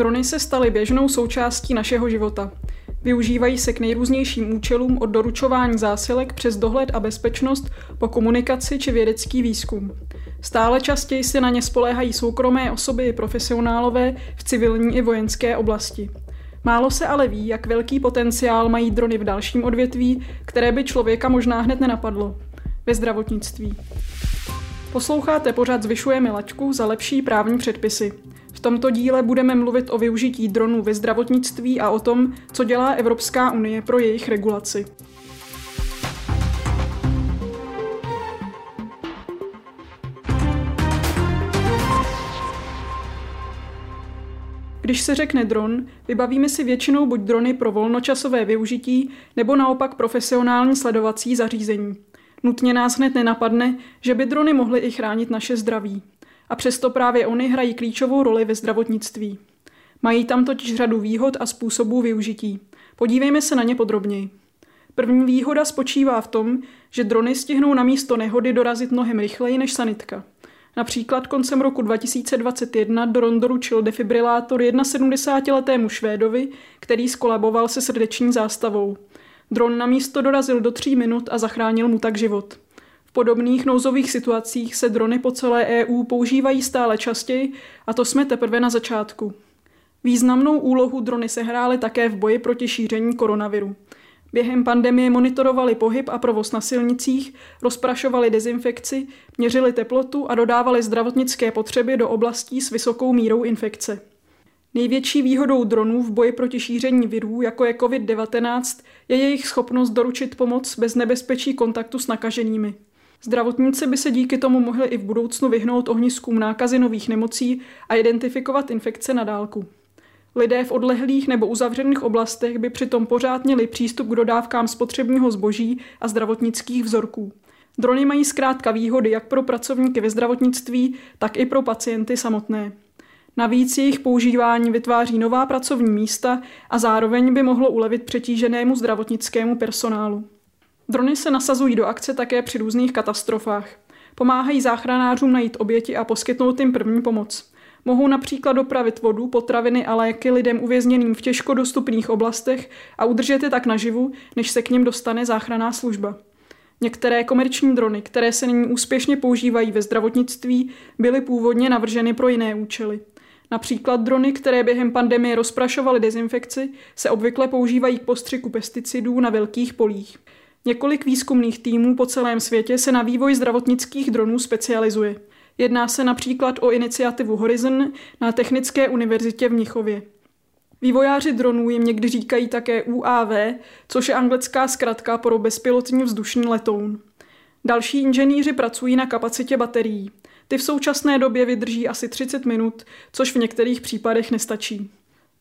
Drony se staly běžnou součástí našeho života. Využívají se k nejrůznějším účelům od doručování zásilek přes dohled a bezpečnost po komunikaci či vědecký výzkum. Stále častěji se na ně spoléhají soukromé osoby i profesionálové v civilní i vojenské oblasti. Málo se ale ví, jak velký potenciál mají drony v dalším odvětví, které by člověka možná hned nenapadlo. Ve zdravotnictví. Posloucháte pořád Zvyšujeme laťku za lepší právní předpisy. V tomto díle budeme mluvit o využití dronů ve zdravotnictví a o tom, co dělá Evropská unie pro jejich regulaci. Když se řekne dron, vybavíme si většinou buď drony pro volnočasové využití, nebo naopak profesionální sledovací zařízení. Nutně nás hned nenapadne, že by drony mohly i chránit naše zdraví. A přesto právě oni hrají klíčovou roli ve zdravotnictví. Mají tam totiž řadu výhod a způsobů využití. Podívejme se na ně podrobněji. První výhoda spočívá v tom, že drony stihnou na místo nehody dorazit mnohem rychleji než sanitka. Například koncem roku 2021 dron doručil defibrilátor 71-letému Švédovi, který skolaboval se srdeční zástavou. Dron na místo dorazil do tří minut a zachránil mu tak život. V podobných nouzových situacích se drony po celé EU používají stále častěji a to jsme teprve na začátku. Významnou úlohu drony sehrály také v boji proti šíření koronaviru. Během pandemie monitorovali pohyb a provoz na silnicích, rozprašovali dezinfekci, měřili teplotu a dodávali zdravotnické potřeby do oblastí s vysokou mírou infekce. Největší výhodou dronů v boji proti šíření virů, jako je COVID-19, je jejich schopnost doručit pomoc bez nebezpečí kontaktu s nakaženými. Zdravotníci by se díky tomu mohli i v budoucnu vyhnout ohniskům nákazy nových nemocí a identifikovat infekce na dálku. Lidé v odlehlých nebo uzavřených oblastech by přitom pořád měli přístup k dodávkám spotřebního zboží a zdravotnických vzorků. Drony mají zkrátka výhody jak pro pracovníky ve zdravotnictví, tak i pro pacienty samotné. Navíc jejich používání vytváří nová pracovní místa a zároveň by mohlo ulevit přetíženému zdravotnickému personálu. Drony se nasazují do akce také při různých katastrofách. Pomáhají záchranářům najít oběti a poskytnout jim první pomoc. Mohou například dopravit vodu, potraviny a léky lidem uvězněným v těžko dostupných oblastech a udržet je tak naživu, než se k ním dostane záchranná služba. Některé komerční drony, které se nyní úspěšně používají ve zdravotnictví, byly původně navrženy pro jiné účely. Například drony, které během pandemie rozprašovaly dezinfekci, se obvykle používají k postřiku pesticidů na velkých polích. Několik výzkumných týmů po celém světě se na vývoj zdravotnických dronů specializuje. Jedná se například o iniciativu Horizon na Technické univerzitě v Mnichově. Vývojáři dronů jim někdy říkají také UAV, což je anglická zkratka pro bezpilotní vzdušný letoun. Další inženýři pracují na kapacitě baterií. Ty v současné době vydrží asi 30 minut, což v některých případech nestačí.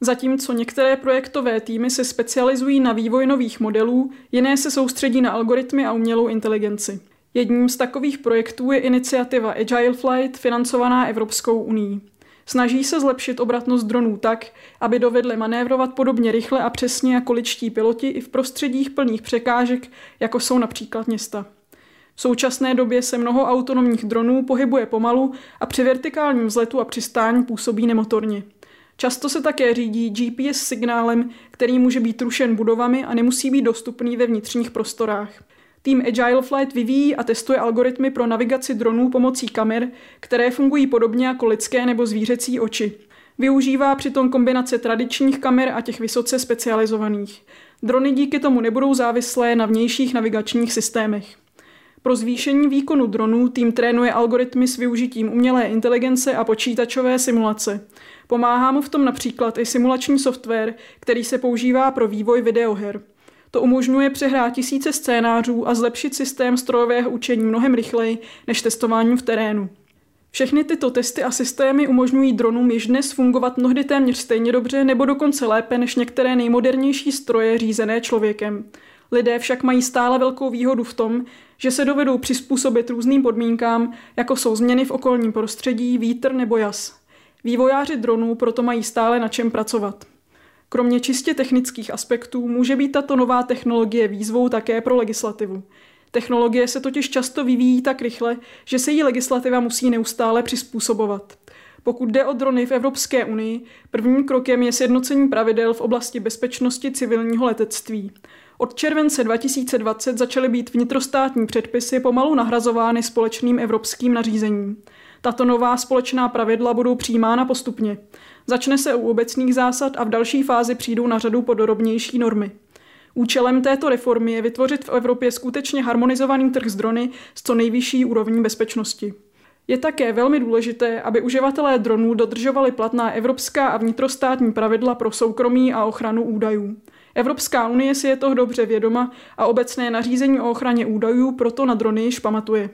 Zatímco některé projektové týmy se specializují na vývoj nových modelů, jiné se soustředí na algoritmy a umělou inteligenci. Jedním z takových projektů je iniciativa Agile Flight financovaná Evropskou uní. Snaží se zlepšit obratnost dronů tak, aby dovedly manévrovat podobně rychle a přesně jako ličtí piloti i v prostředích plných překážek, jako jsou například města. V současné době se mnoho autonomních dronů pohybuje pomalu a při vertikálním vzletu a přistání působí nemotorně. Často se také řídí GPS signálem, který může být rušen budovami a nemusí být dostupný ve vnitřních prostorách. Tým Agile Flight vyvíjí a testuje algoritmy pro navigaci dronů pomocí kamer, které fungují podobně jako lidské nebo zvířecí oči. Využívá přitom kombinace tradičních kamer a těch vysoce specializovaných. Drony díky tomu nebudou závislé na vnějších navigačních systémech. Pro zvýšení výkonu dronů tým trénuje algoritmy s využitím umělé inteligence a počítačové simulace. Pomáhá mu v tom například i simulační software, který se používá pro vývoj videoher. To umožňuje přehrát tisíce scénářů a zlepšit systém strojového učení mnohem rychleji než testováním v terénu. Všechny tyto testy a systémy umožňují dronům již dnes fungovat mnohdy téměř stejně dobře nebo dokonce lépe než některé nejmodernější stroje řízené člověkem. Lidé však mají stále velkou výhodu v tom, že se dovedou přizpůsobit různým podmínkám, jako jsou změny v okolním prostředí, vítr nebo jas. Vývojáři dronů proto mají stále na čem pracovat. Kromě čistě technických aspektů může být tato nová technologie výzvou také pro legislativu. Technologie se totiž často vyvíjí tak rychle, že se jí legislativa musí neustále přizpůsobovat. Pokud jde o drony v Evropské unii, prvním krokem je sjednocení pravidel v oblasti bezpečnosti civilního letectví. Od července 2020 začaly být vnitrostátní předpisy pomalu nahrazovány společným evropským nařízením. Tato nová společná pravidla budou přijímána postupně. Začne se u obecných zásad a v další fázi přijdou na řadu podrobnější normy. Účelem této reformy je vytvořit v Evropě skutečně harmonizovaný trh s drony s co nejvyšší úrovní bezpečnosti. Je také velmi důležité, aby uživatelé dronů dodržovali platná evropská a vnitrostátní pravidla pro soukromí a ochranu údajů. Evropská unie si je toho dobře vědoma a obecné nařízení o ochraně údajů proto na drony již pamatuje.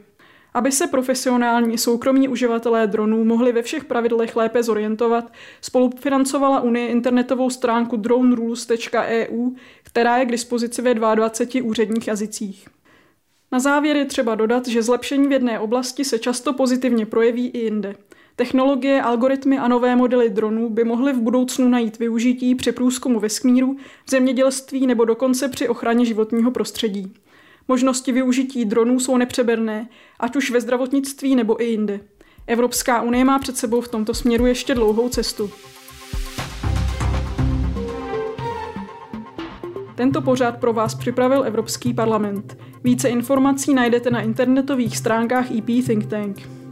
Aby se profesionální soukromí uživatelé dronů mohli ve všech pravidlech lépe zorientovat, spolufinancovala Unie internetovou stránku dronerules.eu, která je k dispozici ve 22 úředních jazycích. Na závěr je třeba dodat, že zlepšení v jedné oblasti se často pozitivně projeví i jinde. Technologie, algoritmy a nové modely dronů by mohly v budoucnu najít využití při průzkumu vesmíru, v zemědělství nebo dokonce při ochraně životního prostředí. Možnosti využití dronů jsou nepřeberné, ať už ve zdravotnictví nebo i jinde. Evropská unie má před sebou v tomto směru ještě dlouhou cestu. Tento pořád pro vás připravil Evropský parlament. Více informací najdete na internetových stránkách EP Think Tank.